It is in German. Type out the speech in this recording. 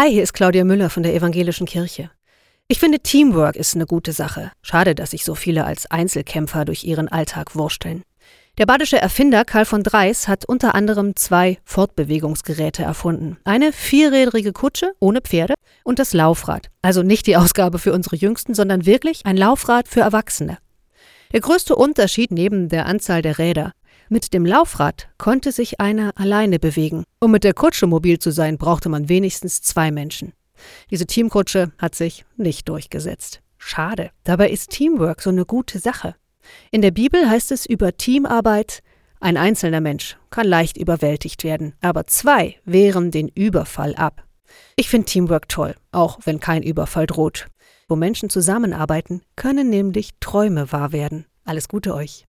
Hi, hier ist Claudia Müller von der Evangelischen Kirche. Ich finde, Teamwork ist eine gute Sache. Schade, dass sich so viele als Einzelkämpfer durch ihren Alltag wursteln. Der badische Erfinder Karl von Dreis hat unter anderem zwei Fortbewegungsgeräte erfunden. Eine vierrädrige Kutsche ohne Pferde und das Laufrad. Also nicht die Ausgabe für unsere Jüngsten, sondern wirklich ein Laufrad für Erwachsene. Der größte Unterschied neben der Anzahl der Räder. Mit dem Laufrad konnte sich einer alleine bewegen. Um mit der Kutsche mobil zu sein, brauchte man wenigstens zwei Menschen. Diese Teamkutsche hat sich nicht durchgesetzt. Schade. Dabei ist Teamwork so eine gute Sache. In der Bibel heißt es über Teamarbeit, ein einzelner Mensch kann leicht überwältigt werden, aber zwei wehren den Überfall ab. Ich finde Teamwork toll, auch wenn kein Überfall droht. Wo Menschen zusammenarbeiten, können nämlich Träume wahr werden. Alles Gute euch.